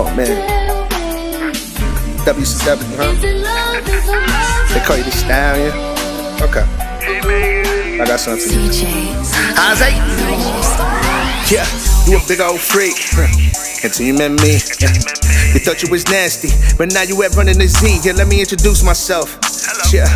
Oh man. WCW, huh? They call you the stallion. Okay. I got something for you. It? Yeah, you a big old freak. Until you met me. You thought you was nasty, but now you at running the Z. Yeah, let me introduce myself. Yeah.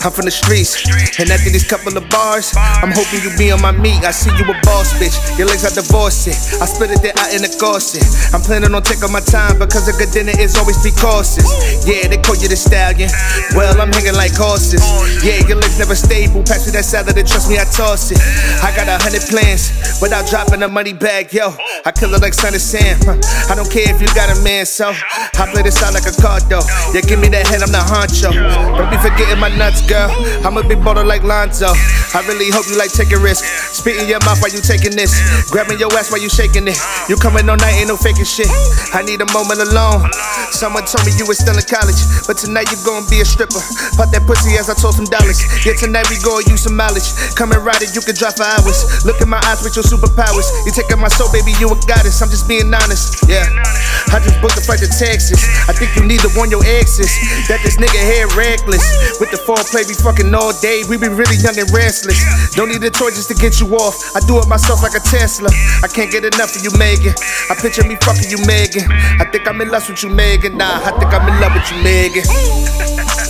I'm from the streets, and after these couple of bars, I'm hoping you be on my meat. I see you a boss, bitch. Your legs are divorcing. I split it there out in the corset. I'm planning on taking my time because a good dinner is always be cautious. Yeah, they call you the stallion. Well, I'm hanging like horses. Yeah, your legs never stable. Pass me that salad and trust me, I toss it. I got a hundred plans without dropping a money bag, yo. I kill it like Son of Sam. I don't care if you got a man, so I play this out like a card, though. Yeah, give me that head, I'm the honcho. Don't be forgetting my nuts, girl. I'm a big baller like Lonzo. I really hope you like taking risks. Spit in your mouth while you taking this. Grabbing your ass while you shaking it. You coming all night, ain't no faking shit. I need a moment alone. Someone told me you was still in college, but tonight you gonna be a stripper. Pop that pussy as I told some dollars. Yeah, tonight we gonna use some mileage. Come and ride it, you can drive for hours. Look in my eyes with your superpowers. You taking my soul, baby, you a goddess. I'm just being honest. Yeah. I just booked a flight to Texas. I think you need to warn your exes that this nigga here reckless. With the foreplay, we fucking all day. We be really young and restless. Don't need a toy just to get you off. I do it myself like a Tesla. I can't get enough of you, Megan. I picture me fucking you, Megan. I think I'm in lust with you, Megan. Nah, I think I'm in love with you, Megan.